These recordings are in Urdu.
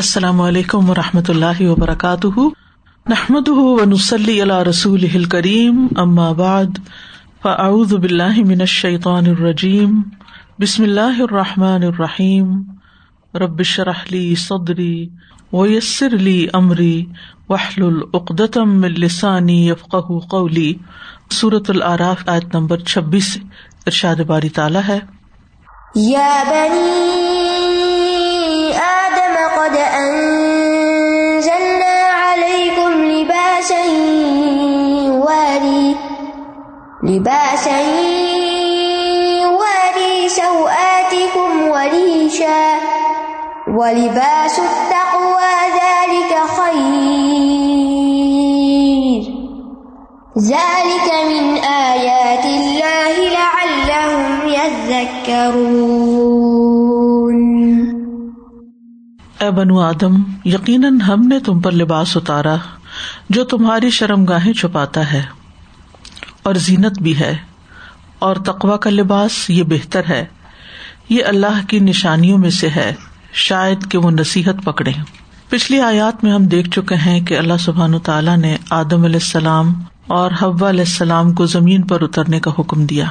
السلام علیکم و رحمۃ اللہ وبرکاتہ۔ نحمد ونسلی علیہ رسول کریم بعد، فاعوذ باللہ من الشیطان الرجیم۔ بسم اللہ الرحمٰن الرحیم۔ ربش رحلی صدری ویسر علی عمری وحل العقدم السانی یفق قولی۔ صورت العراف آیت نمبر چھبیس، ارشاد باری تعالیٰ ہے۔ یا بنی لباسا يواري سوآتكم وريشا ولباس التقوى ذلك خير. ذلك من آيات الله لعلهم يذكرون. اے بنو آدم، یقیناً ہم نے تم پر لباس اتارا، جو تمہاری شرم گاہیں چھپاتا ہے۔ اور زینت بھی ہے اور تقوا کا لباس یہ بہتر ہے۔ یہ اللہ کی نشانیوں میں سے ہے۔ شاید کہ وہ نصیحت پکڑے۔ پچھلی آیات میں ہم دیکھ چکے ہیں کہ اللہ سبحان تعالیٰ نے آدم علیہ السلام اور حوا علیہ السلام کو زمین پر اترنے کا حکم دیا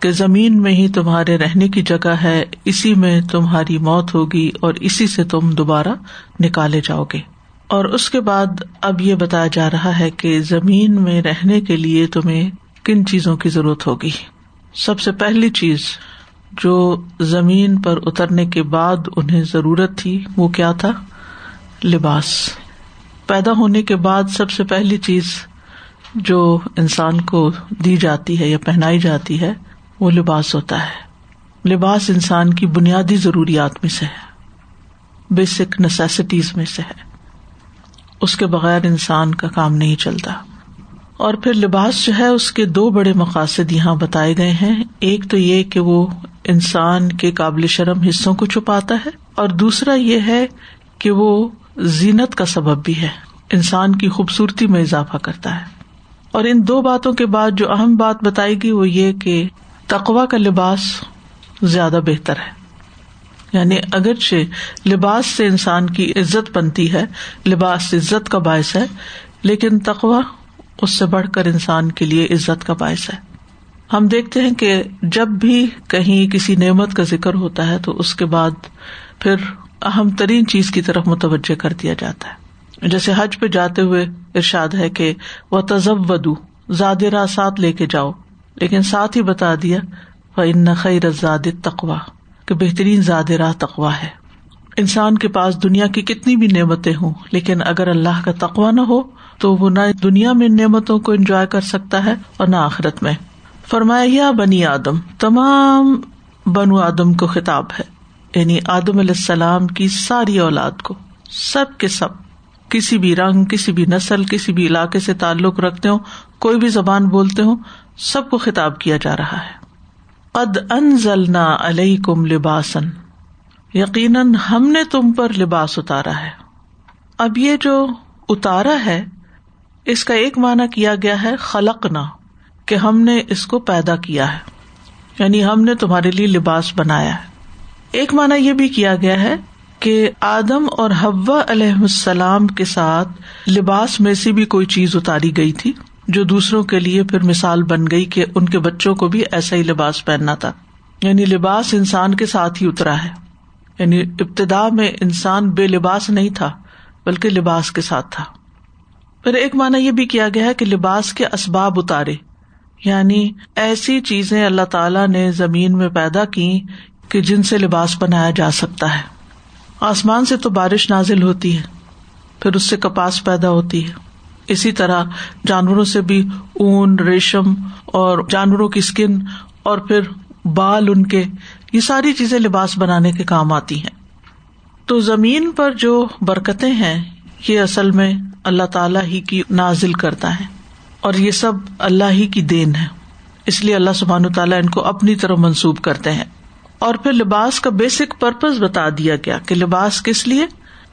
کہ زمین میں ہی تمہارے رہنے کی جگہ ہے، اسی میں تمہاری موت ہوگی اور اسی سے تم دوبارہ نکالے جاؤ گے۔ اور اس کے بعد اب یہ بتایا جا رہا ہے کہ زمین میں رہنے کے لیے تمہیں کن چیزوں کی ضرورت ہوگی؟ سب سے پہلی چیز جو زمین پر اترنے کے بعد انہیں ضرورت تھی وہ کیا تھا؟ لباس۔ پیدا ہونے کے بعد سب سے پہلی چیز جو انسان کو دی جاتی ہے یا پہنائی جاتی ہے وہ لباس ہوتا ہے۔ لباس انسان کی بنیادی ضروریات میں سے ہے۔ بیسک نیسیسٹیز میں سے ہے۔ اس کے بغیر انسان کا کام نہیں چلتا۔ اور پھر لباس جو ہے اس کے دو بڑے مقاصد یہاں بتائے گئے ہیں۔ ایک تو یہ کہ وہ انسان کے قابل شرم حصوں کو چھپاتا ہے اور دوسرا یہ ہے کہ وہ زینت کا سبب بھی ہے۔ انسان کی خوبصورتی میں اضافہ کرتا ہے۔ اور ان دو باتوں کے بعد جو اہم بات بتائے گی وہ یہ کہ تقوا کا لباس زیادہ بہتر ہے۔ یعنی اگرچہ لباس سے انسان کی عزت بنتی ہے، لباس عزت کا باعث ہے، لیکن تقوا اس سے بڑھ کر انسان کے لیے عزت کا باعث ہے۔ ہم دیکھتے ہیں کہ جب بھی کہیں کسی نعمت کا ذکر ہوتا ہے تو اس کے بعد پھر اہم ترین چیز کی طرف متوجہ کر دیا جاتا ہے۔ جیسے حج پہ جاتے ہوئے ارشاد ہے کہ وہ تزب ودو زیادہ ساتھ لے کے جاؤ۔ لیکن ساتھ ہی بتا دیا ان خیر زاد تقوا کہ بہترین زاد راہ تقوا ہے۔ انسان کے پاس دنیا کی کتنی بھی نعمتیں ہوں، لیکن اگر اللہ کا تقوا نہ ہو، تو وہ نہ دنیا میں نعمتوں کو انجوائے کر سکتا ہے اور نہ آخرت میں۔ فرمایا بنی آدم، تمام بنو آدم کو خطاب ہے۔ یعنی آدم علیہ السلام کی ساری اولاد کو، سب کے سب۔ کسی بھی رنگ، کسی بھی نسل، کسی بھی علاقے سے تعلق رکھتے ہوں، کوئی بھی زبان بولتے ہوں، سب کو خطاب کیا جا رہا ہے۔ قد انزلنا علیکم لباسن یقیناً ہم نے تم پر لباس اتارا ہے۔ اب یہ جو اتارا ہے، اس کا ایک معنی کیا گیا ہے خلق نہ کہ ہم نے اس کو پیدا کیا ہے۔ یعنی ہم نے تمہارے لیے لباس بنایا ہے۔ ایک معنی یہ بھی کیا گیا ہے کہ آدم اور حوا علیہ السلام کے ساتھ لباس میں سے بھی کوئی چیز اتاری گئی تھی، جو دوسروں کے لیے پھر مثال بن گئی کہ ان کے بچوں کو بھی ایسا ہی لباس پہننا تھا۔ یعنی لباس انسان کے ساتھ ہی اترا ہے۔ یعنی ابتدا میں انسان بے لباس نہیں تھا، بلکہ لباس کے ساتھ تھا۔ پھر ایک مانا یہ بھی کیا گیا ہے کہ لباس کے اسباب اتارے۔ یعنی ایسی چیزیں اللہ تعالی نے زمین میں پیدا کی کہ جن سے لباس بنایا جا سکتا ہے۔ آسمان سے تو بارش نازل ہوتی ہے، پھر اس سے کپاس پیدا ہوتی ہے۔ اسی طرح جانوروں سے بھی اون، ریشم اور جانوروں کی اسکن اور پھر بال ان کے یہ ساری چیزیں لباس بنانے کے کام آتی ہیں۔ تو زمین پر جو برکتیں ہیں، یہ اصل میں اللہ تعالی ہی کی نازل کرتا ہے۔ اور یہ سب اللہ ہی کی دین ہے۔ اس لیے اللہ سبحان تعالیٰ ان کو اپنی طرف منسوب کرتے ہیں۔ اور پھر لباس کا بیسک پرپز بتا دیا گیا کہ لباس کس لیے؟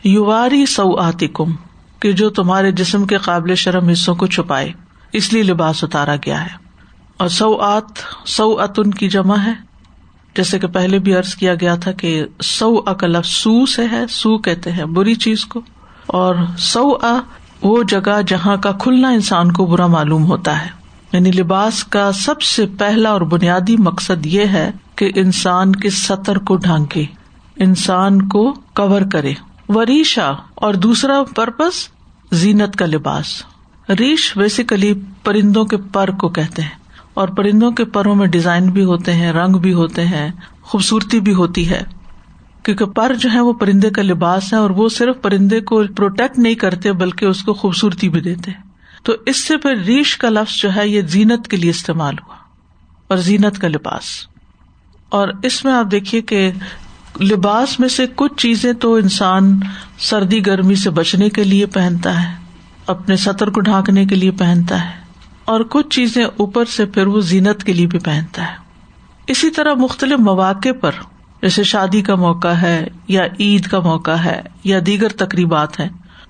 یواری سو آتی کم کہ جو تمہارے جسم کے قابل شرم حصوں کو چھپائے۔ اس لیے لباس اتارا گیا ہے۔ اور سو آت سو کی جمع ہے۔ جیسے کہ پہلے بھی ارض کیا گیا تھا کہ سو اکلف سو سے ہے، سو کہتے ہیں بری چیز کو۔ اور سو ا وہ جگہ جہاں کا کھلنا انسان کو برا معلوم ہوتا ہے۔ یعنی لباس کا سب سے پہلا اور بنیادی مقصد یہ ہے کہ انسان کے سطر کو ڈھانکے، انسان کو کور کرے۔ وریشا اور دوسرا پرپز، زینت کا لباس۔ ریش بیسیکلی پرندوں کے پر کو کہتے ہیں۔ اور پرندوں کے پروں میں ڈیزائن بھی ہوتے ہیں، رنگ بھی ہوتے ہیں، خوبصورتی بھی ہوتی ہے۔ کیونکہ پر جو ہے وہ پرندے کا لباس ہے اور وہ صرف پرندے کو پروٹیکٹ نہیں کرتے، بلکہ اس کو خوبصورتی بھی دیتے۔ تو اس سے پھر ریش کا لفظ جو ہے یہ زینت کے لیے استعمال ہوا اور زینت کا لباس۔ اور اس میں آپ دیکھیے کہ لباس میں سے کچھ چیزیں تو انسان سردی گرمی سے بچنے کے لیے پہنتا ہے، اپنے سطر کو ڈھانکنے کے لیے پہنتا ہے۔ اور کچھ چیزیں اوپر سے پھر وہ زینت کے لیے بھی پہنتا ہے۔ اسی طرح مختلف مواقع پر، جیسے شادی کا موقع ہے یا عید کا موقع ہے یا دیگر تقریبات ہے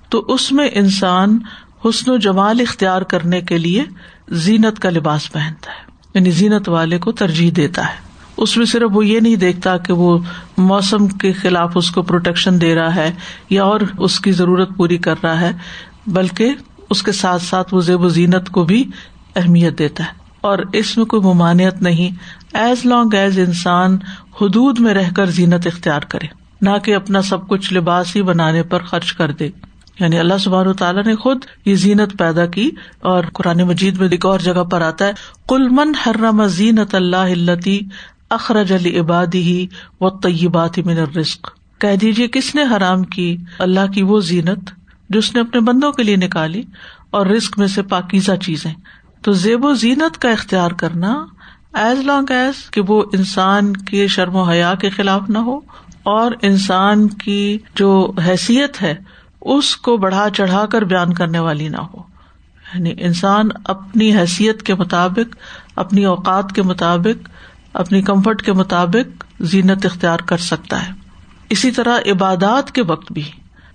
تو اس میں انسان حسن و جمال اختیار کرنے کے لیے زینت کا لباس پہنتا ہے یعنی زینت والے کو ترجیح دیتا ہے۔ اس میں صرف وہ یہ نہیں دیکھتا کہ وہ موسم کے خلاف اس کو پروٹیکشن دے رہا ہے یا اور اس کی ضرورت پوری کر رہا ہے، بلکہ اس کے ساتھ ساتھ وہ زیب و زینت کو بھی اہمیت دیتا ہے۔ اور اس میں کوئی ممانعت نہیں ایز لانگ ایز انسان حدود میں رہ کر زینت اختیار کرے، نہ کہ اپنا سب کچھ لباس ہی بنانے پر خرچ کر دے۔ یعنی اللہ سبحان تعالیٰ نے خود یہ زینت پیدا کی اور قرآن مجید میں ایک اور جگہ پر آتا ہے کل من حرم زینت اللہ التی اخرج علی عبادی ہی و طیبات من الرزق۔ کہہ دیجیے کس نے حرام کی؟ اللہ کی وہ زینت۔ جو اس نے اپنے بندوں کے لیے نکالی اور رسک میں سے پاکیزہ چیزیں۔ تو زیب و زینت کا اختیار کرنا ایز لانگ ایز کہ وہ انسان کے شرم و حیا کے خلاف نہ ہو اور انسان کی جو حیثیت ہے، اس کو بڑھا چڑھا کر بیان کرنے والی نہ ہو۔ یعنی انسان اپنی حیثیت کے مطابق، اپنی اوقات کے مطابق، اپنی کمفرٹ کے مطابق زینت اختیار کر سکتا ہے۔ اسی طرح عبادات کے وقت بھی۔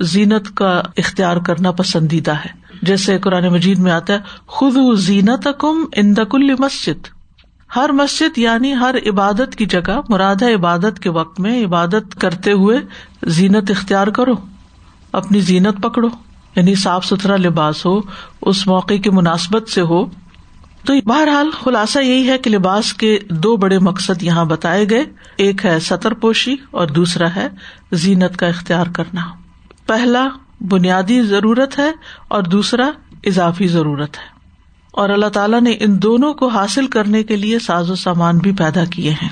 زینت کا اختیار کرنا پسندیدہ ہے۔ جیسے قرآن مجید میں آتا ہے خود زینت کم اندکل مسجد۔ ہر مسجد یعنی ہر عبادت کی جگہ، مراد عبادت کے وقت میں عبادت کرتے ہوئے زینت اختیار کرو۔ اپنی زینت پکڑو۔ یعنی صاف ستھرا لباس ہو، اس موقع کی مناسبت سے ہو۔ تو بہرحال خلاصہ یہی ہے کہ لباس کے دو بڑے مقصد یہاں بتائے گئے۔ ایک ہے سطر پوشی اور دوسرا ہے زینت کا اختیار کرنا۔ پہلا بنیادی ضرورت ہے اور دوسرا اضافی ضرورت ہے۔ اور اللہ تعالیٰ نے ان دونوں کو حاصل کرنے کے لیے ساز و سامان بھی پیدا کیے ہیں۔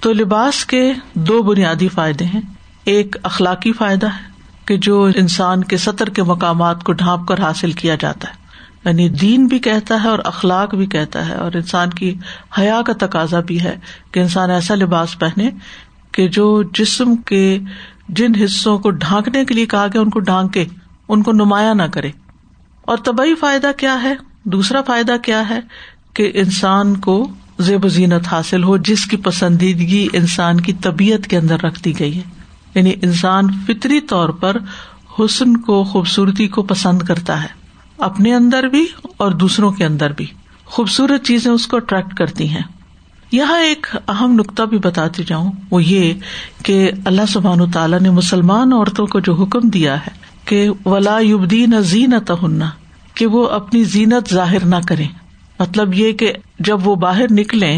تو لباس کے دو بنیادی فائدے ہیں۔ ایک اخلاقی فائدہ ہے کہ جو انسان کے سطر کے مقامات کو ڈھانپ کر حاصل کیا جاتا ہے۔ یعنی دین بھی کہتا ہے اور اخلاق بھی کہتا ہے اور انسان کی حیا کا تقاضا بھی ہے کہ انسان ایسا لباس پہنے کہ جو جسم کے جن حصوں کو ڈھانکنے کے لیے کہا گیا، ان کو ڈھانکے ان کو نمایاں نہ کرے۔ اور طبی فائدہ کیا ہے؟ دوسرا فائدہ کیا ہے؟ کہ انسان کو زیب و زینت حاصل ہو، جس کی پسندیدگی انسان کی طبیعت کے اندر رکھ دی گئی ہے۔ یعنی انسان فطری طور پر حسن کو، خوبصورتی کو پسند کرتا ہے۔ اپنے اندر بھی اور دوسروں کے اندر بھی۔ خوبصورت چیزیں اس کو اٹریکٹ کرتی ہیں۔ یہاں ایک اہم نقطہ بھی بتاتی جاؤں، وہ یہ کہ اللہ سبحان تعالیٰ نے مسلمان عورتوں کو جو حکم دیا ہے کہ ولا یبدین زینت کہ وہ اپنی زینت ظاہر نہ کرے مطلب یہ کہ جب وہ باہر نکلے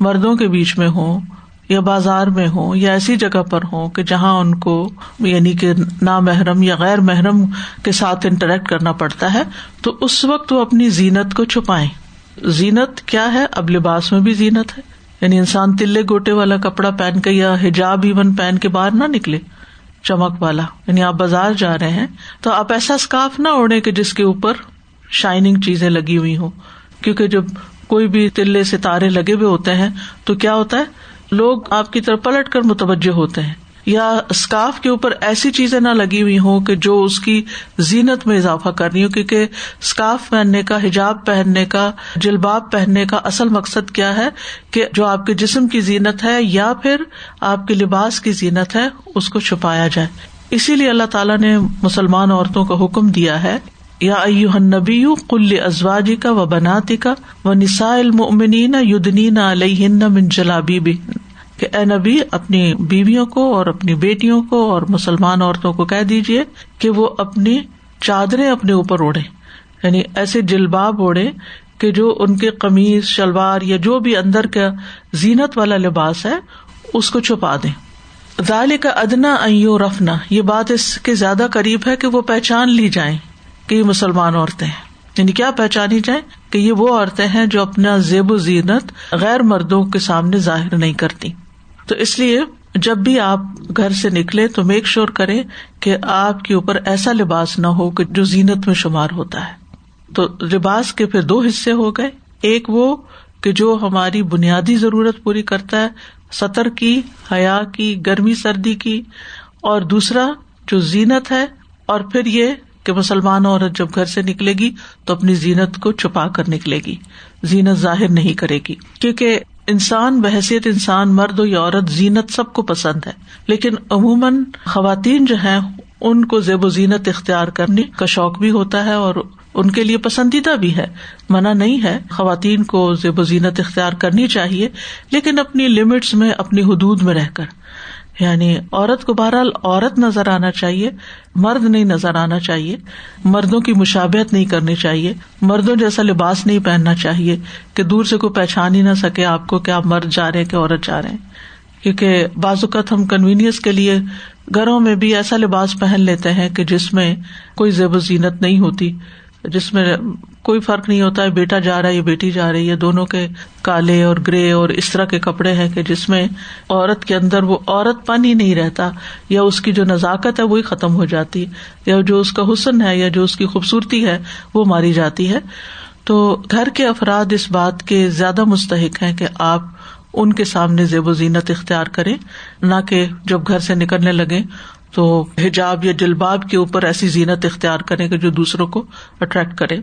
مردوں کے بیچ میں ہوں یا بازار میں ہوں یا ایسی جگہ پر ہوں کہ جہاں ان کو یعنی کہ نامحرم یا غیر محرم کے ساتھ انٹریکٹ کرنا پڑتا ہے، تو اس وقت وہ اپنی زینت کو چھپائے زینت کیا ہے؟ اب لباس میں بھی زینت ہے۔ یعنی انسان تلے گوٹے والا کپڑا پہن کے یا حجاب ایون پہن کے باہر نہ نکلے، چمک والا۔ یعنی آپ بازار جا رہے ہیں تو آپ ایسا اسکارف نہ اوڑے کہ جس کے اوپر شائننگ چیزیں لگی ہوئی ہوں۔ کیونکہ جب کوئی بھی تلے سے تارے لگے ہوئے ہوتے ہیں تو کیا ہوتا ہے؟ لوگ آپ کی طرف پلٹ کر متوجہ ہوتے ہیں۔ یا اسکارف کے اوپر ایسی چیزیں نہ لگی ہوئی ہوں کہ جو اس کی زینت میں اضافہ کرنی ہو، کیونکہ اسکارف پہننے کا، حجاب پہننے کا، جلباب پہننے کا اصل مقصد کیا ہے کہ جو آپ کے جسم کی زینت ہے یا پھر آپ کے لباس کی زینت ہے، اس کو چھپایا جائے۔ اسی لیے اللہ تعالیٰ نے مسلمان عورتوں کا حکم دیا ہے، یا ایبی کل ازواجی کا و بناتی کا و نسا المنین یدنین علیہ من جلابی کہ اے نبی، اپنی بیویوں کو اور اپنی بیٹیوں کو اور مسلمان عورتوں کو کہہ دیجیے کہ وہ اپنی چادریں اپنے اوپر اوڑھے یعنی ایسے جلباب اوڑھے کہ جو ان کے قمیض شلوار یا جو بھی اندر کا زینت والا لباس ہے، اس کو چھپا دیں۔ ظال کا ادنا ایو رفنا یہ بات اس کے زیادہ قریب ہے کہ وہ پہچان لی جائیں کہ یہ مسلمان عورتیں ہیں۔ یعنی کیا پہچانی جائے کہ یہ وہ عورتیں ہیں جو اپنا زیب و زینت غیر مردوں کے سامنے ظاہر نہیں کرتی تو اس لیے جب بھی آپ گھر سے نکلے تو میک شیور کرے کہ آپ کے اوپر ایسا لباس نہ ہو کہ جو زینت میں شمار ہوتا ہے۔ تو لباس کے پھر دو حصے ہو گئے۔ ایک وہ کہ جو ہماری بنیادی ضرورت پوری کرتا ہے، سطر کی، حیا کی، گرمی، سردی کی۔ اور دوسرا جو زینت ہے، اور پھر یہ کہ مسلمان عورت جب گھر سے نکلے گی تو اپنی زینت کو چھپا کر نکلے گی۔ زینت ظاہر نہیں کرے گی۔ کیونکہ انسان، بحثیت انسان، مرد یا عورت، زینت سب کو پسند ہے۔ لیکن عموماً خواتین جو ہیں، ان کو زیب و زینت اختیار کرنے کا شوق بھی ہوتا ہے اور ان کے لیے پسندیدہ بھی ہے۔ منع نہیں ہے، خواتین کو زیب و زینت اختیار کرنی چاہیے، لیکن اپنی لمٹس میں، اپنی حدود میں رہ کر۔ یعنی عورت کو بہرحال عورت نظر آنا چاہیے، مرد نہیں نظر آنا چاہیے، مردوں کی مشابت نہیں کرنی چاہیے، مردوں جیسا لباس نہیں پہننا چاہیے کہ دور سے کوئی پہچان ہی نہ سکے آپ کو کہ آپ مرد جا رہے کہ عورت جا رہے ہیں۔ کیونکہ بعض اوقات ہم کنوینئنس کے لیے گھروں میں بھی ایسا لباس پہن لیتے ہیں کہ جس میں کوئی زیب و زینت نہیں ہوتی، جس میں کوئی فرق نہیں ہوتا ہے، بیٹا جا رہا ہے یا بیٹی جا رہی ہے، دونوں کے کالے اور گرے اور اس طرح کے کپڑے ہیں کہ جس میں عورت کے اندر وہ عورت پن ہی نہیں رہتا یا اس کی جو نزاکت ہے وہی ختم ہو جاتی یا جو اس کا حسن ہے یا جو اس کی خوبصورتی ہے وہ ماری جاتی ہے۔ تو گھر کے افراد اس بات کے زیادہ مستحق ہیں کہ آپ ان کے سامنے زیب و زینت اختیار کریں، نہ کہ جب گھر سے نکلنے لگے تو حجاب یا جلباب کے اوپر ایسی زینت اختیار کرے کہ جو دوسروں کو اٹریکٹ کرے۔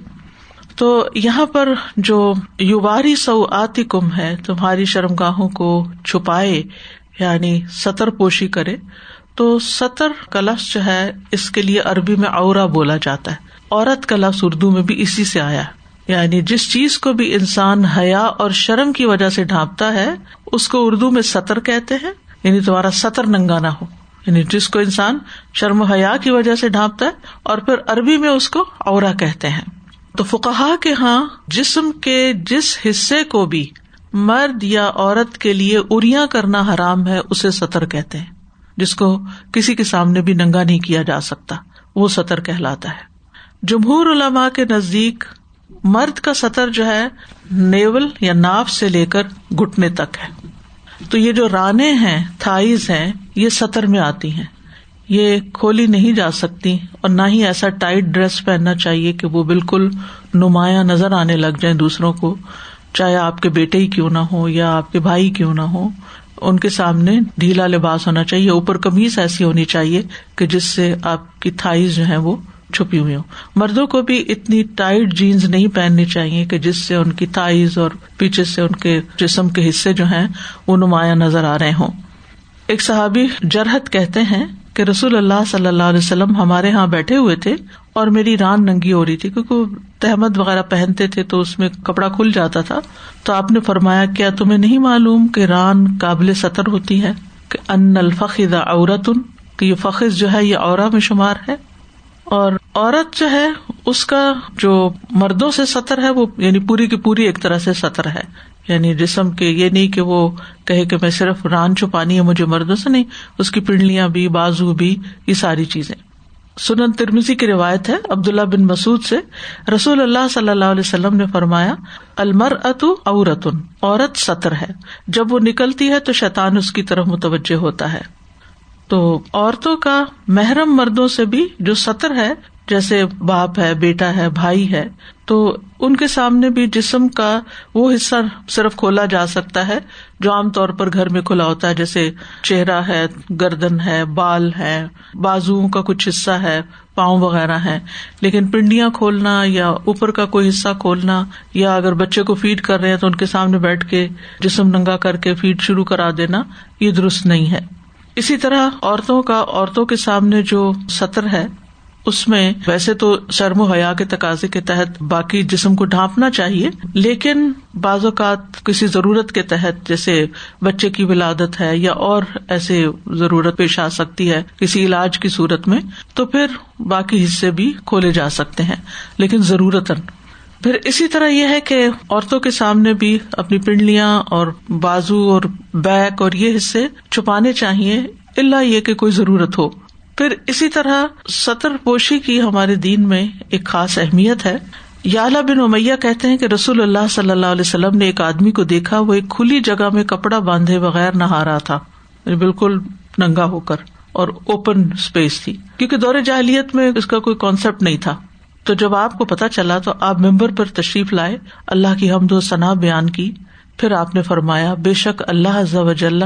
تو یہاں پر جو یوواری سو آتی کم ہے، تمہاری شرم گاہوں کو چھپائے یعنی سطر پوشی کرے، تو سطر کا لفظ جو ہے، اس کے لیے عربی میں اورا بولا جاتا ہے۔ عورت کا لفظ اردو میں بھی اسی سے آیا۔ یعنی جس چیز کو بھی انسان حیا اور شرم کی وجہ سے ڈھانپتا ہے، اس کو اردو میں سطر کہتے ہیں۔ یعنی تمہارا سطر ننگا نہ ہو۔ یعنی جس کو انسان شرم و حیا کی وجہ سے ڈھانپتا ہے، اور پھر عربی میں اس کو اورا کہتے ہیں۔ تو فکہ کے ہاں جسم کے جس حصے کو بھی مرد یا عورت کے لیے اریا کرنا حرام ہے، اسے سطر کہتے ہیں۔ جس کو کسی کے سامنے بھی ننگا نہیں کیا جا سکتا، وہ سطر کہلاتا ہے۔ جمہور علماء کے نزدیک مرد کا سطر جو ہے، نیول یا ناف سے لے کر گٹنے تک ہے۔ تو یہ جو رانے ہیں، تھائز ہیں، یہ سطر میں آتی ہیں۔ یہ کھولی نہیں جا سکتی اور نہ ہی ایسا ٹائٹ ڈریس پہننا چاہیے کہ وہ بالکل نمایاں نظر آنے لگ جائیں دوسروں کو، چاہے آپ کے بیٹے ہی کیوں نہ ہو یا آپ کے بھائی کیوں نہ ہو۔ ان کے سامنے ڈھیلا لباس ہونا چاہیے، اوپر کمیز ایسی ہونی چاہیے کہ جس سے آپ کی تھائز جو ہے وہ چھپی ہوئی ہوں۔ مردوں کو بھی اتنی ٹائٹ جینس نہیں پہننی چاہیے کہ جس سے ان کی تھائز اور پیچھے سے ان کے جسم کے حصے جو ہیں وہ نمایاں نظر آ رہے ہوں۔ ایک صحابی جرحت کہتے ہیں کہ رسول اللہ صلی اللہ علیہ وسلم ہمارے یہاں بیٹھے ہوئے تھے اور میری ران ننگی ہو رہی تھی، کیونکہ تحمد وغیرہ پہنتے تھے تو اس میں کپڑا کھل جاتا تھا۔ تو آپ نے فرمایا، کیا تمہیں نہیں معلوم کہ ران قابل سطر ہوتی ہے؟ کہ ان الفقد عورت، کہ یہ فخر جو ہے، یہ اورا میں شمار ہے۔ اور عورت جو ہے، اس کا جو مردوں سے سطر ہے، وہ یعنی پوری کی پوری ایک طرح سے سطر ہے۔ یعنی جسم کے یہ نہیں کہ وہ کہے کہ میں صرف ران چھپانی ہے، مجھے مردوں سے نہیں، اس کی پنڈلیاں بھی، بازو بھی، یہ ساری چیزیں۔ سنن ترمیزی کی روایت ہے عبداللہ بن مسعد سے۔ رسول اللہ صلی اللہ علیہ وسلم نے فرمایا المر اتو عورتن عورت سطر ہے۔ جب وہ نکلتی ہے تو شیطان اس کی طرف متوجہ ہوتا ہے۔ تو عورتوں کا محرم مردوں سے بھی جو سطر ہے جیسے باپ ہے، بیٹا ہے، بھائی ہے، تو ان کے سامنے بھی جسم کا وہ حصہ صرف کھولا جا سکتا ہے جو عام طور پر گھر میں کھلا ہوتا ہے، جیسے چہرہ ہے، گردن ہے، بال ہے، بازو کا کچھ حصہ ہے، پاؤں وغیرہ ہے لیکن پنڈیاں کھولنا یا اوپر کا کوئی حصہ کھولنا یا اگر بچے کو فیڈ کر رہے ہیں تو ان کے سامنے بیٹھ کے جسم ننگا کر کے فیڈ شروع کرا دینا، یہ درست نہیں ہے۔ اسی طرح عورتوں کا، عورتوں کے سامنے جو سطر ہے اس میں ویسے تو شرم و حیا کے تقاضے کے تحت باقی جسم کو ڈھانپنا چاہیے، لیکن بعض اوقات کسی ضرورت کے تحت جیسے بچے کی ولادت ہے یا اور ایسے ضرورت پیش آ سکتی ہے کسی علاج کی صورت میں، تو پھر باقی حصے بھی کھولے جا سکتے ہیں، لیکن ضرورت پھر اسی طرح یہ ہے کہ عورتوں کے سامنے بھی اپنی پنڈلیاں اور بازو اور بیک اور یہ حصے چھپانے چاہیے اللہ یہ کہ کوئی ضرورت ہو۔ پھر اسی طرح سطر پوشی کی ہمارے دین میں ایک خاص اہمیت ہے۔ یالا بن امیہ کہتے ہیں کہ رسول اللہ صلی اللہ علیہ وسلم نے ایک آدمی کو دیکھا، وہ ایک کھلی جگہ میں کپڑا باندھے بغیر نہا رہا تھا یعنی بالکل ننگا ہو کر، اور اوپن اسپیس تھی۔ کیونکہ دور جاہلیت میں اس کا کوئی کانسیپٹ نہیں تھا۔ تو جب آپ کو پتا چلا تو آپ ممبر پر تشریف لائے، اللہ کی حمد و ثنا بیان کی۔ پھر آپ نے فرمایا، بے شک اللہ وجاللہ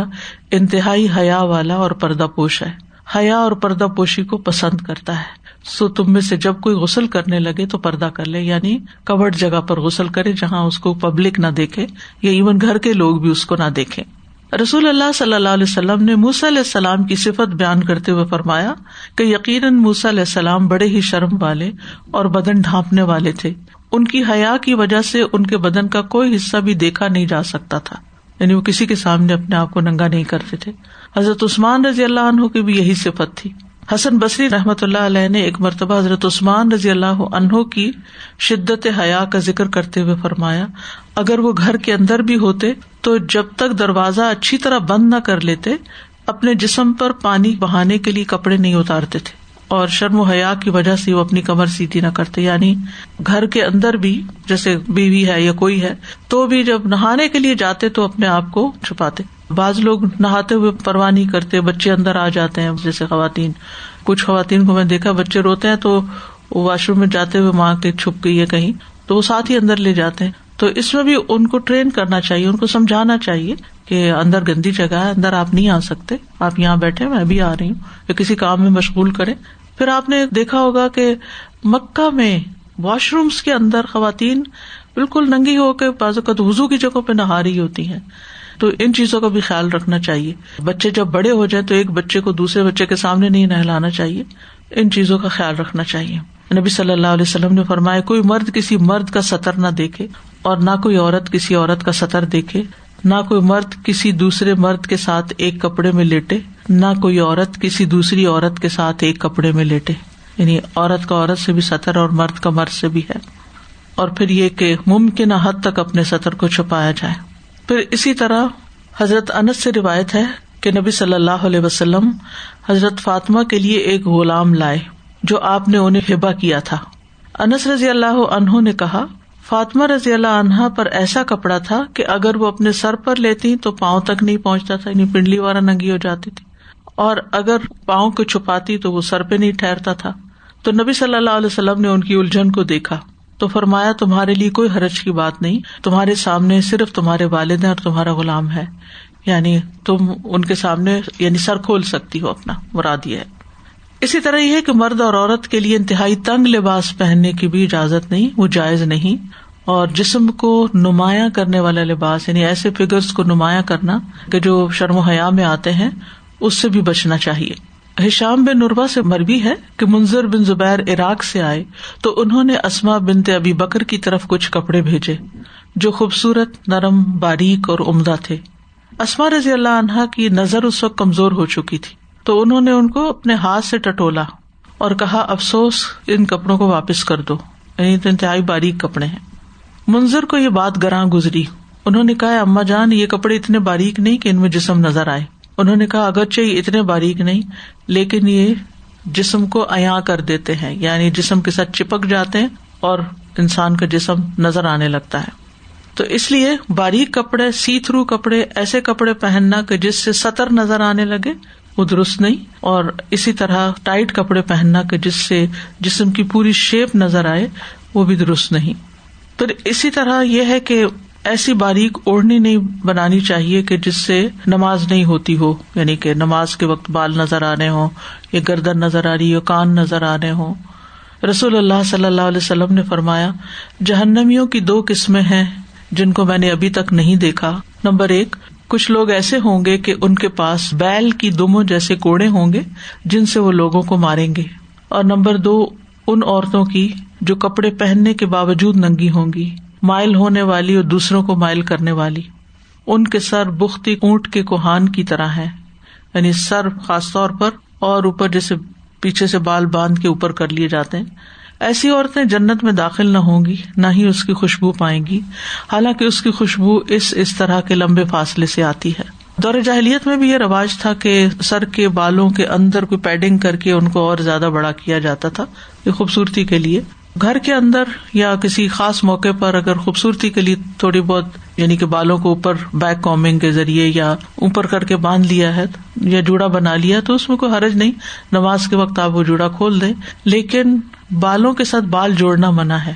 انتہائی حیا والا اور پردہ پوش ہے۔ حیا اور پردہ پوشی کو پسند کرتا ہے۔ سو تم میں سے جب کوئی غسل کرنے لگے تو پردہ کر لے یعنی کورڈ جگہ پر غسل کرے جہاں اس کو پبلک نہ دیکھے یا ایون گھر کے لوگ بھی اس کو نہ دیکھے۔ رسول اللہ صلی اللہ علیہ وسلم نے موسا علیہ السلام کی صفت بیان کرتے ہوئے فرمایا کہ یقیناً موسا علیہ السلام بڑے ہی شرم والے اور بدن ڈھانپنے والے تھے۔ ان کی حیا کی وجہ سے ان کے بدن کا کوئی حصہ بھی دیکھا نہیں جا سکتا تھا۔ یعنی وہ کسی کے سامنے اپنے آپ کو ننگا نہیں کرتے تھے۔ حضرت عثمان رضی اللہ عنہ کی بھی یہی صفت تھی۔ حسن بصری رحمۃ اللہ علیہ نے ایک مرتبہ حضرت عثمان رضی اللہ عنہ کی شدت حیا کا ذکر کرتے ہوئے فرمایا، اگر وہ گھر کے اندر بھی ہوتے تو جب تک دروازہ اچھی طرح بند نہ کر لیتے، اپنے جسم پر پانی بہانے کے لیے کپڑے نہیں اتارتے تھے۔ اور شرم و حیا کی وجہ سے وہ اپنی کمر سیدھی نہ کرتے۔ یعنی گھر کے اندر بھی جیسے بیوی ہے یا کوئی ہے، تو بھی جب نہانے کے لیے جاتے تو اپنے آپ کو چھپاتے۔ بعض لوگ نہاتے ہوئے پرواہ نہیں کرتے، بچے اندر آ جاتے ہیں، جیسے خواتین۔ کچھ خواتین کو میں دیکھا، بچے روتے ہیں تو واش روم میں جاتے ہوئے ماں کے چھپ گئی ہے کہیں، تو وہ ساتھ ہی اندر لے جاتے ہیں۔ تو اس میں بھی ان کو ٹرین کرنا چاہیے، ان کو سمجھانا چاہیے کہ اندر گندی جگہ ہے، اندر آپ نہیں آ سکتے۔ آپ یہاں بیٹھے، میں بھی آ رہی ہوں۔ یا کسی کام میں مشغول کرے پھر آپ نے دیکھا ہوگا کہ مکہ میں واش رومس کے اندر خواتین بالکل ننگی ہو کے بازو کا وزو کی جگہوں پہ نہا رہی ہوتی ہیں۔ تو ان چیزوں کا بھی خیال رکھنا چاہیے۔ بچے جب بڑے ہو جائیں تو ایک بچے کو دوسرے بچے کے سامنے نہیں نہلانا چاہیے۔ ان چیزوں کا خیال رکھنا چاہیے۔ نبی صلی اللہ علیہ وسلم نے فرمایا، کوئی مرد کسی مرد کا سطر نہ دیکھے اور نہ کوئی عورت کسی عورت کا سطر دیکھے، نہ کوئی مرد کسی دوسرے مرد کے ساتھ ایک کپڑے میں لیٹے، نہ کوئی عورت کسی دوسری عورت کے ساتھ ایک کپڑے میں لیٹے۔ یعنی عورت کا عورت سے بھی سطر اور مرد کا مرد سے بھی ہے۔ اور پھر یہ کہ ممکن حد تک اپنے سطر کو چھپایا جائے۔ پھر اسی طرح حضرت انس سے روایت ہے کہ نبی صلی اللہ علیہ وسلم حضرت فاطمہ کے لیے ایک غلام لائے جو آپ نے انہیں ہبا کیا تھا۔ انس رضی اللہ عنہ نے کہا، فاطمہ رضی اللہ عنہا پر ایسا کپڑا تھا کہ اگر وہ اپنے سر پر لیتی تو پاؤں تک نہیں پہنچتا تھا یعنی پنڈلی والا ننگی ہو جاتی تھی۔ اور اگر پاؤں کو چھپاتی تو وہ سر پہ نہیں ٹھہرتا تھا۔ تو نبی صلی اللہ علیہ وسلم نے ان کی الجھن کو دیکھا۔ تو فرمایا، تمہارے لیے کوئی حرج کی بات نہیں، تمہارے سامنے صرف تمہارے والد اور تمہارا غلام ہے. یعنی تم ان کے سامنے یعنی سر کھول سکتی ہو اپنا، مراد یہ ہے. اسی طرح یہ ہے کہ مرد اور عورت کے لیے انتہائی تنگ لباس پہننے کی بھی اجازت نہیں، وہ جائز نہیں. اور جسم کو نمایاں کرنے والا لباس یعنی ایسے فگرس کو نمایاں کرنا کہ جو شرم و حیا میں آتے ہیں، اس سے بھی بچنا چاہیے. ہشام بن نروا سے مربی ہے کہ منظر بن زبیر عراق سے آئے تو انہوں نے اسما بنتے ابھی بکر کی طرف کچھ کپڑے بھیجے جو خوبصورت، نرم، باریک اور عمدہ تھے۔ اسما رضی اللہ عنہا کی نظر اس وقت کمزور ہو چکی تھی۔ تو انہوں نے ان کو اپنے ہاتھ سے ٹٹولا اور کہا، افسوس، ان کپڑوں کو واپس کر دو۔ یعنی تو انتہائی باریک کپڑے ہیں۔ منظر کو یہ بات گراں گزری۔ انہوں نے کہا اما جان، یہ کپڑے اتنے باریک نہیں کہ ان میں جسم نظر آئے۔ انہوں نے کہا، اگرچہ یہ اتنے باریک نہیں، لیکن یہ جسم کو ایا کر دیتے ہیں یعنی جسم کے ساتھ چپک جاتے ہیں اور انسان کا جسم نظر آنے لگتا ہے۔ تو اس لیے باریک کپڑے سی تھرو کپڑے، ایسے کپڑے پہننا کہ جس سے سطر نظر آنے لگے، وہ درست نہیں، اور اسی طرح ٹائٹ کپڑے پہننا کہ جس سے جسم کی پوری شیپ نظر آئے، وہ بھی درست نہیں۔ تو اسی طرح یہ ہے کہ ایسی باریک اوڑھنی نہیں بنانی چاہیے کہ جس سے نماز نہیں ہوتی ہو یعنی کہ نماز کے وقت بال نظر آنے ہوں، یا گردن نظر آ رہی ہو کان نظر آنے ہوں۔ رسول اللہ صلی اللہ علیہ وسلم نے فرمایا، جہنمیوں کی دو قسمیں ہیں جن کو میں نے ابھی تک نہیں دیکھا۔ نمبر ایک، کچھ لوگ ایسے ہوں گے کہ ان کے پاس بیل کی دموں جیسے کوڑے ہوں گے جن سے وہ لوگوں کو ماریں گے۔ اور نمبر دو، ان عورتوں کی جو کپڑے پہننے کے باوجود ننگی ہوں گی۔ مائل ہونے والی اور دوسروں کو مائل کرنے والی۔ ان کے سر بختی اونٹ کے کوہان کی طرح ہے یعنی سر خاص طور پر اور اوپر جیسے پیچھے سے بال باندھ کے اوپر کر لیے جاتے ہیں۔ ایسی عورتیں جنت میں داخل نہ ہوں گی، نہ ہی اس کی خوشبو پائیں گی۔ حالانکہ اس کی خوشبو اس اس طرح کے لمبے فاصلے سے آتی ہے۔ دور جاہلیت میں بھی یہ رواج تھا کہ سر کے بالوں کے اندر کوئی پیڈنگ کر کے ان کو اور زیادہ بڑا کیا جاتا تھا۔ یہ خوبصورتی کے لیے۔ گھر کے اندر یا کسی خاص موقع پر اگر خوبصورتی کے لیے تھوڑی بہت یعنی کہ بالوں کو اوپر بیک کامنگ کے ذریعے یا اوپر کر کے باندھ لیا ہے یا جوڑا بنا لیا تو اس میں کوئی حرج نہیں، نماز کے وقت آپ وہ جوڑا کھول دیں۔ لیکن بالوں کے ساتھ بال جوڑنا منع ہے۔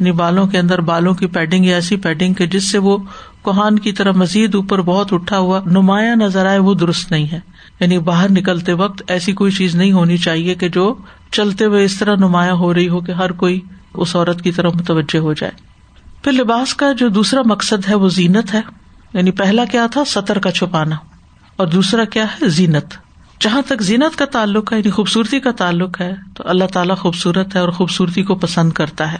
یعنی بالوں کے اندر بالوں کی پیڈنگ یا ایسی پیڈنگ کے جس سے وہ کوہان کی طرح مزید اوپر بہت اٹھا ہوا، نمایاں نظر آئے، وہ درست نہیں ہے۔ یعنی باہر نکلتے وقت ایسی کوئی چیز نہیں ہونی چاہیے کہ جو چلتے ہوئے اس طرح نمایاں ہو رہی ہو کہ ہر کوئی اس عورت کی طرح متوجہ ہو جائے۔ پھر لباس کا جو دوسرا مقصد ہے وہ زینت ہے۔ یعنی پہلا کیا تھا؟ سطر کا چھپانا۔ اور دوسرا کیا ہے؟ زینت۔ جہاں تک زینت کا تعلق ہے یعنی خوبصورتی کا تعلق ہے، تو اللہ تعالیٰ خوبصورت ہے اور خوبصورتی کو پسند کرتا ہے۔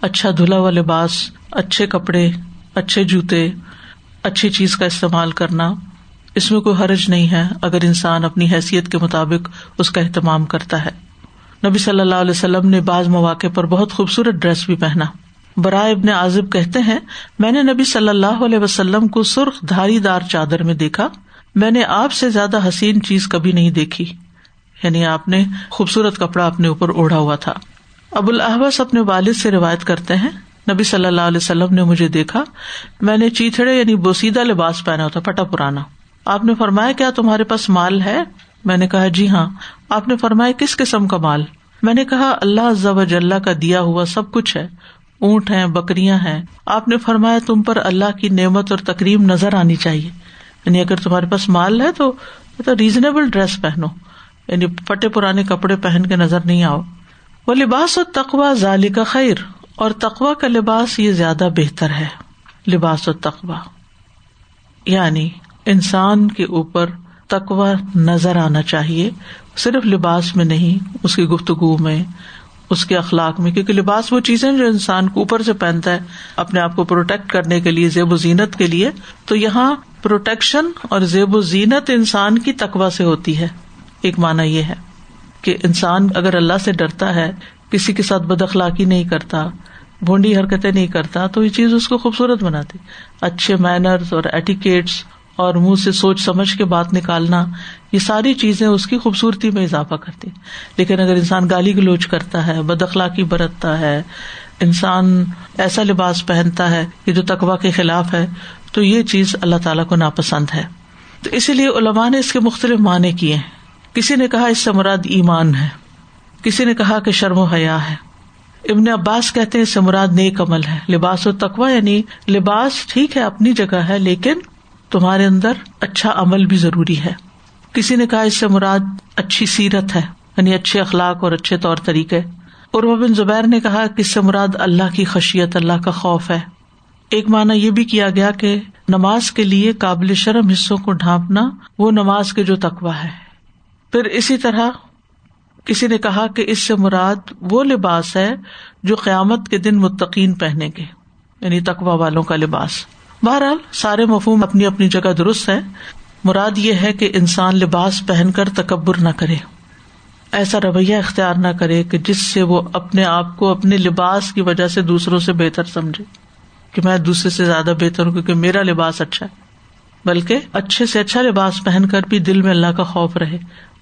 اچھا دھلا ہوا لباس، اچھے کپڑے، اچھے جوتے، اچھی چیز کا استعمال کرنا، اس میں کوئی حرج نہیں ہے۔ اگر انسان اپنی حیثیت کے مطابق اس کا اہتمام کرتا ہے۔ نبی صلی اللہ علیہ وسلم نے بعض مواقع پر بہت خوبصورت ڈریس بھی پہنا۔ برائے ابن عازب کہتے ہیں، میں نے نبی صلی اللہ علیہ وسلم کو سرخ دھاری دار چادر میں دیکھا۔ میں نے آپ سے زیادہ حسین چیز کبھی نہیں دیکھی۔ یعنی آپ نے خوبصورت کپڑا اپنے اوپر اوڑھا ہوا تھا۔ ابو الحبس اپنے والد سے روایت کرتے ہیں، نبی صلی اللہ علیہ وسلم نے مجھے دیکھا۔ میں نے چیتڑے یعنی بوسیدہ لباس پہنا ہوتا پھٹا پرانا۔ آپ نے فرمایا، کیا تمہارے پاس مال ہے؟ میں نے کہا جی ہاں آپ نے فرمایا کس قسم کا مال؟ میں نے کہا، اللہ جل کا دیا ہوا سب کچھ ہے، اونٹ ہے بکریاں ہیں۔ آپ نے فرمایا تم پر اللہ کی نعمت اور تقریب نظر آنی چاہیے۔ یعنی اگر تمہارے پاس مال ہے تو ریزنیبل ڈریس پہنو یعنی پٹے پرانے کپڑے پہن کے نظر نہیں آؤ۔ وہ لباس و تقوا ظالی کا خیر، اور تقوا کا لباس یہ زیادہ بہتر ہے۔ لباس و تقوا یعنی انسان کے اوپر تقوا نظر آنا چاہیے، صرف لباس میں نہیں، اس کی گفتگو میں، اس کے اخلاق میں، کیونکہ لباس وہ چیزیں جو انسان کو اوپر سے پہنتا ہے، اپنے آپ کو پروٹیکٹ کرنے کے لیے، زیب و زینت کے لیے، تو یہاں پروٹیکشن اور زیب و زینت انسان کی تقوا سے ہوتی ہے۔ ایک مانا یہ ہے کہ انسان اگر اللہ سے ڈرتا ہے، کسی کے ساتھ بد اخلاقی نہیں کرتا، بھونڈی حرکتیں نہیں کرتا، تو یہ چیز اس کو خوبصورت بناتی۔ اچھے مینرز اور ایٹیکیٹس اور منہ سے سوچ سمجھ کے بات نکالنا، یہ ساری چیزیں اس کی خوبصورتی میں اضافہ کرتی لیکن اگر انسان گالی گلوچ کرتا ہے، بد اخلاقی برتتا ہے، انسان ایسا لباس پہنتا ہے کہ جو تقوا کے خلاف ہے، تو یہ چیز اللہ تعالیٰ کو ناپسند ہے۔ تو اسی لیے علماء نے اس کے مختلف معنی کیے ہیں۔ کسی نے کہا اس سے مراد ایمان ہے، کسی نے کہا کہ شرم و حیا ہے۔ ابن عباس کہتے ہیں اس سے مراد نیک عمل ہے۔ لباس و تقوا یعنی لباس ٹھیک ہے، اپنی جگہ ہے، لیکن تمہارے اندر اچھا عمل بھی ضروری ہے۔ کسی نے کہا اس سے مراد اچھی سیرت ہے یعنی اچھے اخلاق اور اچھے طور طریقے۔ اور بن زبیر نے کہا کہ اس سے مراد اللہ کی خشیت، اللہ کا خوف ہے۔ ایک معنی یہ بھی کیا گیا کہ نماز کے لیے قابل شرم حصوں کو ڈھانپنا وہ نماز کے جو تقوا ہے۔ پھر اسی طرح کسی نے کہا کہ اس سے مراد وہ لباس ہے جو قیامت کے دن متقین پہنے گے یعنی تقوا والوں کا لباس۔ بہرحال سارے مفہوم اپنی اپنی جگہ درست ہے مراد یہ ہے کہ انسان لباس پہن کر تکبر نہ کرے۔ ایسا رویہ اختیار نہ کرے کہ جس سے وہ اپنے آپ کو اپنے لباس کی وجہ سے دوسروں سے بہتر سمجھے۔ کہ میں دوسرے سے زیادہ بہتر ہوں کیونکہ میرا لباس اچھا ہے۔ بلکہ اچھے سے اچھا لباس پہن کر بھی دل میں اللہ کا خوف رہے۔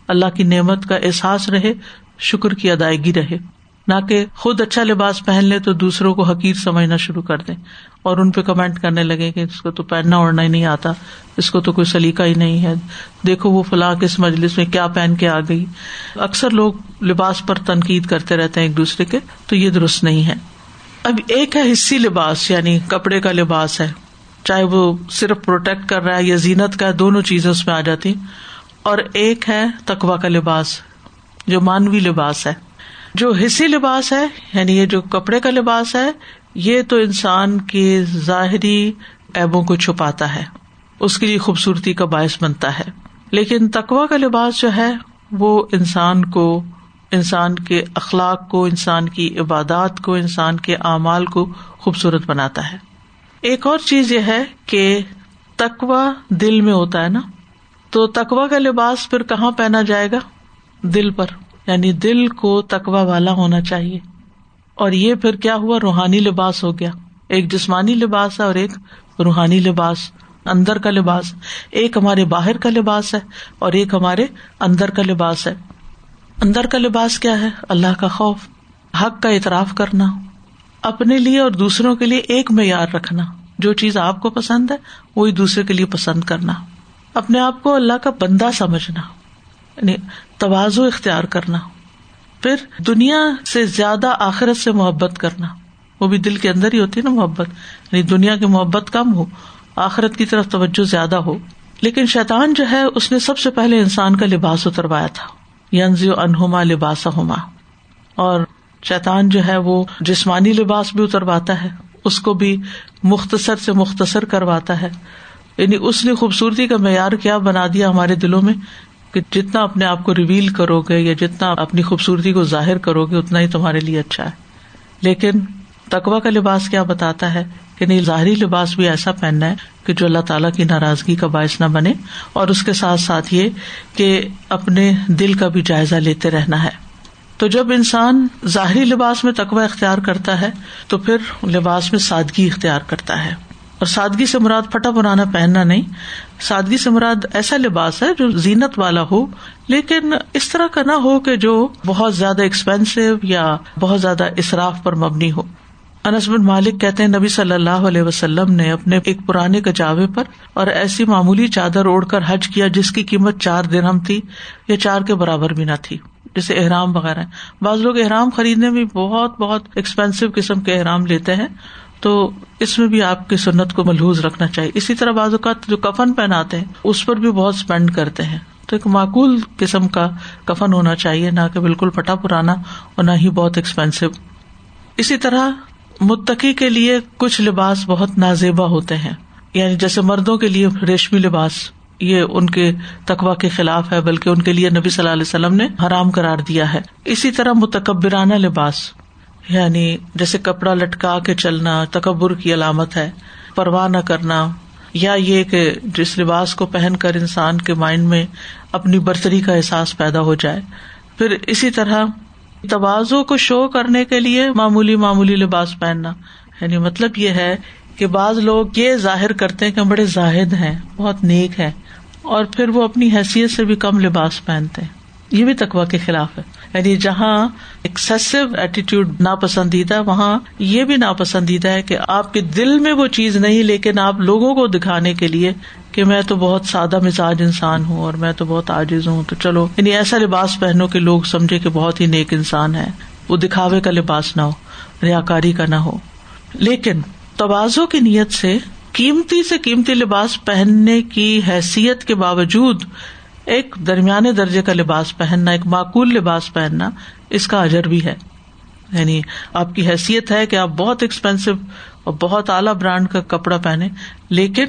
اللہ کی نعمت کا احساس رہے، شکر کی ادائیگی رہے۔ نہ کہ خود اچھا لباس پہن لے تو دوسروں کو حقیر سمجھنا شروع کر دیں اور ان پہ کمنٹ کرنے لگے کہ اس کو تو پہننا اوڑھنا ہی نہیں آتا، اس کو تو کوئی سلیقہ ہی نہیں ہے۔ دیکھو وہ فلاں کس مجلس میں کیا پہن کے آ گئی۔ اکثر لوگ لباس پر تنقید کرتے رہتے ہیں ایک دوسرے کے، تو یہ درست نہیں ہے۔ اب ایک ہے حصی لباس یعنی کپڑے کا لباس ہے۔ چاہے وہ صرف پروٹیکٹ کر رہا ہے یا زینت کا ہے، دونوں چیزیں اس میں آ جاتی۔ اور ایک ہے تقوا کا لباس، جو مانوی لباس ہے۔ جو حصی لباس ہے یعنی یہ جو کپڑے کا لباس ہے، یہ تو انسان کے ظاہری ایبوں کو چھپاتا ہے۔ اس کے لیے خوبصورتی کا باعث بنتا ہے۔ لیکن تقوا کا لباس جو ہے، وہ انسان کو، انسان کے اخلاق کو، انسان کی عبادات کو، انسان کے اعمال کو خوبصورت بناتا ہے۔ ایک اور چیز یہ ہے کہ تکوا دل میں ہوتا ہے نا۔ تو تکوا کا لباس پھر کہاں پہنا جائے گا؟ دل پر۔ یعنی دل کو تکوا والا ہونا چاہیے۔ اور یہ پھر کیا ہوا؟ روحانی لباس ہو گیا۔ ایک جسمانی لباس ہے اور ایک روحانی لباس۔ اندر کا لباس۔ ایک ہمارے باہر کا لباس ہے اور ایک ہمارے اندر کا لباس ہے۔ اندر کا لباس کیا ہے؟ اللہ کا خوف۔ حق کا اعتراف کرنا۔ اپنے لیے اور دوسروں کے لیے ایک معیار رکھنا۔ جو چیز آپ کو پسند ہے، وہی دوسرے کے لیے پسند کرنا۔ اپنے آپ کو اللہ کا بندہ سمجھنا۔ یعنی توازو اختیار کرنا، پھر دنیا سے زیادہ آخرت سے محبت کرنا، وہ بھی دل کے اندر ہی ہوتی ہے نا محبت یعنی دنیا کی محبت کم ہو، آخرت کی طرف توجہ زیادہ ہو۔ لیکن شیطان جو ہے، اس نے سب سے پہلے انسان کا لباس اتروایا تھا۔ ینزی انہما لباس ہوما اور شیطان جو ہے، وہ جسمانی لباس بھی اترواتا ہے، اس کو بھی مختصر سے مختصر کرواتا ہے۔ یعنی اس نے خوبصورتی کا معیار کیا بنا دیا ہمارے دلوں میں کہ جتنا اپنے آپ کو ریویل کرو گے یا جتنا اپنی خوبصورتی کو ظاہر کرو گے اتنا ہی تمہارے لیے اچھا ہے۔ لیکن تقوا کا لباس کیا بتاتا ہے کہ نہیں، ظاہری لباس بھی ایسا پہننا ہے کہ جو اللہ تعالیٰ کی ناراضگی کا باعث نہ بنے اور اس کے ساتھ ساتھ یہ کہ اپنے دل کا بھی جائزہ لیتے رہنا ہے۔ تو جب انسان ظاہری لباس میں تقوا اختیار کرتا ہے، تو پھر لباس میں سادگی اختیار کرتا ہے۔ اور سادگی سے مراد پھٹا پرانا پہننا نہیں سادگی سے مراد ایسا لباس ہے جو زینت والا ہو، لیکن اس طرح کا نہ ہو کہ جو بہت زیادہ ایکسپینسو یا بہت زیادہ اصراف پر مبنی ہو۔ انس بن مالک کہتے ہیں، نبی صلی اللہ علیہ وسلم نے اپنے ایک پرانے کچاوے پر اور ایسی معمولی چادر اوڑھ کر حج کیا جس کی قیمت چار دن تھی یا چار کے برابر بھی نہ تھی، جیسے احرام وغیرہ۔ بعض لوگ احرام خریدنے میں بہت بہت ایکسپینسو قسم کے احرام لیتے ہیں۔ تو اس میں بھی آپ کی سنت کو ملحوظ رکھنا چاہیے۔ اسی طرح بعض اوقات جو کفن پہناتے ہیں، اس پر بھی بہت اسپینڈ کرتے ہیں۔ تو ایک معقول قسم کا کفن ہونا چاہیے، نہ کہ بالکل پٹا پرانا اور نہ ہی بہت ایکسپینسو اسی طرح متقی کے لیے کچھ لباس بہت نازیبا ہوتے ہیں۔ یعنی جیسے مردوں کے لیے ریشمی لباس، یہ ان کے تقوا کے خلاف ہے، بلکہ ان کے لیے نبی صلی اللہ علیہ وسلم نے حرام کرار دیا ہے۔ اسی طرح متکبرانہ لباس یعنی جیسے کپڑا لٹکا کے چلنا، تکبر کی علامت ہے، پرواہ نہ کرنا، یا یہ کہ جس لباس کو پہن کر انسان کے مائنڈ میں اپنی برتری کا احساس پیدا ہو جائے۔ پھر اسی طرح توازو کو شو کرنے کے لیے معمولی معمولی لباس پہننا۔ یعنی مطلب یہ ہے کہ بعض لوگ یہ ظاہر کرتے ہیں کہ بڑے زاہد ہیں، بہت نیک ہے اور پھر وہ اپنی حیثیت سے بھی کم لباس پہنتے ہیں۔ یہ بھی تقوا کے خلاف ہے۔ یعنی جہاں ایکسیسو ایٹیٹیوڈ ناپسندیدہ، وہاں یہ بھی ناپسندیدہ ہے کہ آپ کے دل میں وہ چیز نہیں، لیکن آپ لوگوں کو دکھانے کے لیے کہ میں تو بہت سادہ مزاج انسان ہوں اور میں تو بہت عاجز ہوں۔ تو چلو یعنی ایسا لباس پہنو کہ لوگ سمجھے کہ بہت ہی نیک انسان ہے۔ وہ دکھاوے کا لباس نہ ہو ریا کاری کا نہ ہو۔ لیکن توازو کی نیت سے قیمتی سے قیمتی لباس پہننے کی حیثیت کے باوجود ایک درمیانے درجے کا لباس پہننا، ایک معقول لباس پہننا، اس کا اجر بھی ہے۔ یعنی آپ کی حیثیت ہے کہ آپ بہت ایکسپینسو اور بہت اعلیٰ برانڈ کا کپڑا پہنے لیکن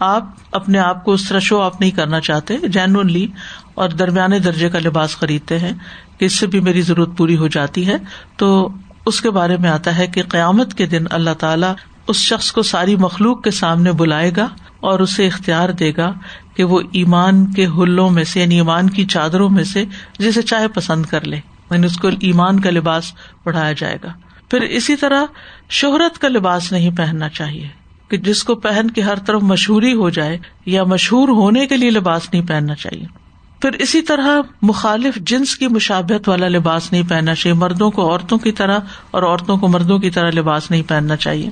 آپ اپنے آپ کو اس طرح شو آف نہیں کرنا چاہتے جینونلی اور درمیانے درجے کا لباس خریدتے ہیں کہ اس سے بھی میری ضرورت پوری ہو جاتی ہے۔ تو اس کے بارے میں آتا ہے کہ قیامت کے دن اللہ تعالیٰ اس شخص کو ساری مخلوق کے سامنے بلائے گا اور اسے اختیار دے گا کہ وہ ایمان کے حلوں میں سے یعنی ایمان کی چادروں میں سے جسے چاہے پسند کر لے۔ یعنی اس کو ایمان کا لباس پڑھایا جائے گا۔ پھر اسی طرح شہرت کا لباس نہیں پہننا چاہیے، کہ جس کو پہن کے ہر طرف مشہوری ہو جائے یا مشہور ہونے کے لیے لباس نہیں پہننا چاہیے۔ پھر اسی طرح مخالف جنس کی مشابت والا لباس نہیں پہننا چاہیے۔ مردوں کو عورتوں کی طرح اور عورتوں کو مردوں کی طرح لباس نہیں پہننا چاہیے۔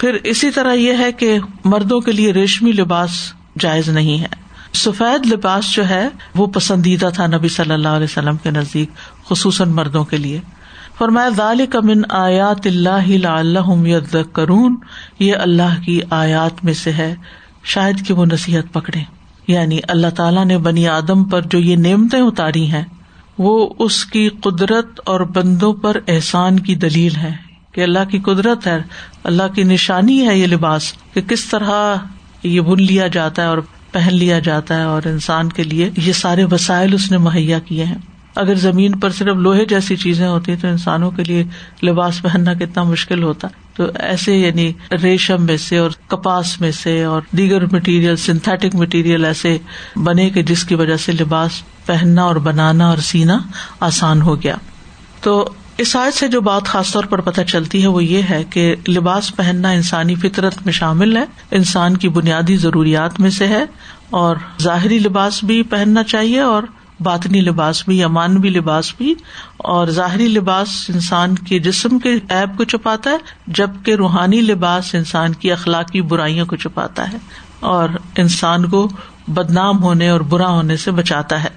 پھر اسی طرح یہ ہے کہ مردوں کے لیے ریشمی لباس جائز نہیں ہے۔ سفید لباس جو ہے، وہ پسندیدہ تھا نبی صلی اللہ علیہ وسلم کے نزدیک، خصوصاً مردوں کے لیے۔ فرمایا، ذالک من آیات اللہ اللہ کرون یہ اللہ کی آیات میں سے ہے۔ شاید کہ وہ نصیحت پکڑے یعنی اللہ تعالیٰ نے بنی آدم پر جو یہ نعمتیں اتاری ہیں، وہ اس کی قدرت اور بندوں پر احسان کی دلیل ہے کہ اللہ کی قدرت ہے، اللہ کی نشانی ہے یہ لباس کہ کس طرح یہ بن لیا جاتا ہے اور پہن لیا جاتا ہے اور انسان کے لیے یہ سارے وسائل اس نے مہیا کیے ہیں۔ اگر زمین پر صرف لوہے جیسی چیزیں ہوتی تو انسانوں کے لیے لباس پہننا کتنا مشکل ہوتا۔ تو ایسے یعنی ریشم میں سے اور کپاس میں سے اور دیگر مٹیریل سنتھیٹک مٹیریل ایسے بنے کہ جس کی وجہ سے لباس پہننا اور بنانا اور سینا آسان ہو گیا۔ تو اس آیت سے جو بات خاص طور پر پتہ چلتی ہے وہ یہ ہے کہ لباس پہننا انسانی فطرت میں شامل ہے، انسان کی بنیادی ضروریات میں سے ہے اور ظاہری لباس بھی پہننا چاہیے اور باطنی لباس بھی یا مانوی لباس بھی اور ظاہری لباس انسان کے جسم کے ایب کو چھپاتا ہے، جبکہ روحانی لباس انسان کی اخلاقی برائیوں کو چھپاتا ہے اور انسان کو بدنام ہونے اور برا ہونے سے بچاتا ہے۔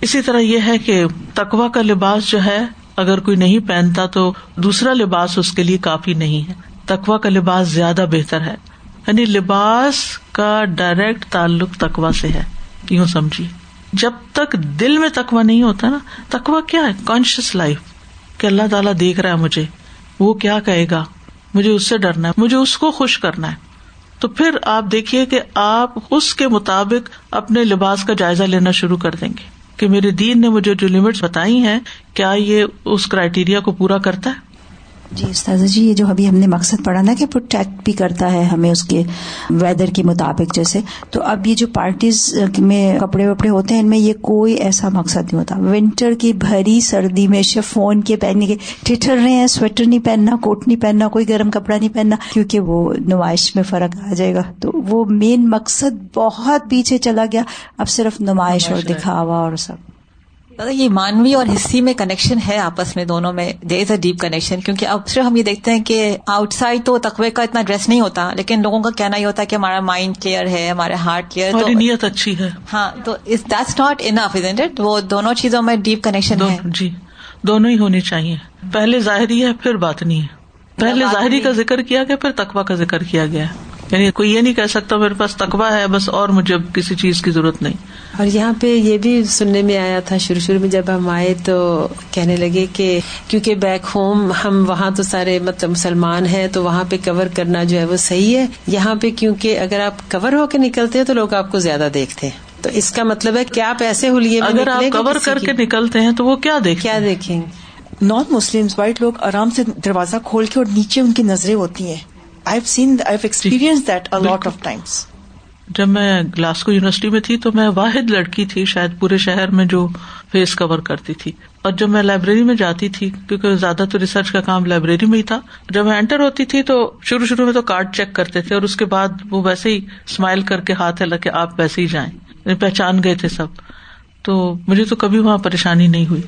اسی طرح یہ ہے کہ تقوا کا لباس جو ہے اگر کوئی نہیں پہنتا تو دوسرا لباس اس کے لیے کافی نہیں ہے۔ تقوا کا لباس زیادہ بہتر ہے۔ یعنی لباس کا ڈائریکٹ تعلق تقوا سے ہے۔ یوں سمجھیے۔ جب تک دل میں تکوا نہیں ہوتا نا تکوا کیا ہے؟ کانشیس لائف کہ اللہ تعالیٰ دیکھ رہا ہے مجھے۔ وہ کیا کہے گا؟ مجھے اس سے ڈرنا ہے۔ مجھے اس کو خوش کرنا ہے۔ تو پھر آپ دیکھیے کہ آپ اس کے مطابق اپنے لباس کا جائزہ لینا شروع کر دیں گے۔ کہ میرے دین نے مجھے جو لمٹس بتائی ہیں، کیا یہ اس کرائیٹیریا کو پورا کرتا ہے؟ جی استاذ جی یہ جو ابھی ہم نے مقصد پڑھا نا کہ پروٹیکٹ بھی کرتا ہے ہمیں اس کے ویدر کے مطابق جیسے تو اب یہ جو پارٹیز میں کپڑے وپڑے ہوتے ہیں ان میں یہ کوئی ایسا مقصد نہیں ہوتا۔ ونٹر کی بھری سردی میں فون کے پہننے کے ٹھٹر رہے ہیں سویٹر نہیں پہننا کوٹ نہیں پہننا کوئی گرم کپڑا نہیں پہننا کیونکہ وہ نمائش میں فرق آ جائے گا۔ تو وہ مین مقصد بہت پیچھے چلا گیا اب صرف نمائش اور دکھاوا اور سب۔ یہ مانوی اور ہسٹری میں کنیکشن ہے آپس میں دونوں میں دیر از اے ڈیپ کنیکشن کیونکہ اب صرف ہم یہ دیکھتے ہیں کہ آؤٹ سائڈ تو تقوی کا اتنا ڈریس نہیں ہوتا لیکن لوگوں کا کہنا یہ ہوتا ہے کہ ہمارا مائنڈ کلیئر ہے ہمارا ہارٹ کلیئر نیت اچھی ہے۔ ہاں تو that's not enough is it وہ دونوں چیزوں میں ڈیپ کنیکشن ہے۔ جی دونوں ہی ہونی چاہیے۔ پہلے ظاہری ہے پھر بات نہیں ہے۔ پہلے ظاہری کا ذکر کیا گیا پھر تقوا کا ذکر کیا گیا۔ یعنی کوئی یہ نہیں کہہ سکتا میرے پاس تقوا ہے بس اور مجھے اب کسی چیز کی ضرورت نہیں۔ اور یہاں پہ یہ بھی سننے میں آیا تھا شروع شروع میں جب ہم آئے تو کہنے لگے کہ کیونکہ بیک ہوم ہم وہاں تو سارے مطلب مسلمان ہیں تو وہاں پہ کور کرنا جو ہے وہ صحیح ہے۔ یہاں پہ کیونکہ اگر آپ کور ہو کے نکلتے ہیں تو لوگ آپ کو زیادہ دیکھتے ہیں۔ تو اس کا مطلب ہے کہ آپ ایسے ہولیے اگر آپ کور کر کے نکلتے ہیں تو وہ کیا دیکھ کیا دیکھیں نان مسلم وائٹ لوگ آرام سے دروازہ کھول کے اور نیچے ان کی نظریں ہوتی ہیں۔ جب میں گلاسکو یونیورسٹی میں تھی تو میں واحد لڑکی تھی شاید پورے شہر میں جو فیس کور کرتی تھی۔ اور جب میں لائبریری میں جاتی تھی کیونکہ زیادہ تو ریسرچ کا کام لائبریری میں ہی تھا جب میں انٹر ہوتی تھی تو شروع شروع میں تو کارڈ چیک کرتے تھے اور اس کے بعد وہ ویسے ہی اسمائل کر کے ہاتھ ہلا کے آپ ویسے ہی جائیں۔ پہچان گئے تھے سب۔ تو مجھے تو کبھی وہاں پریشانی نہیں ہوئی۔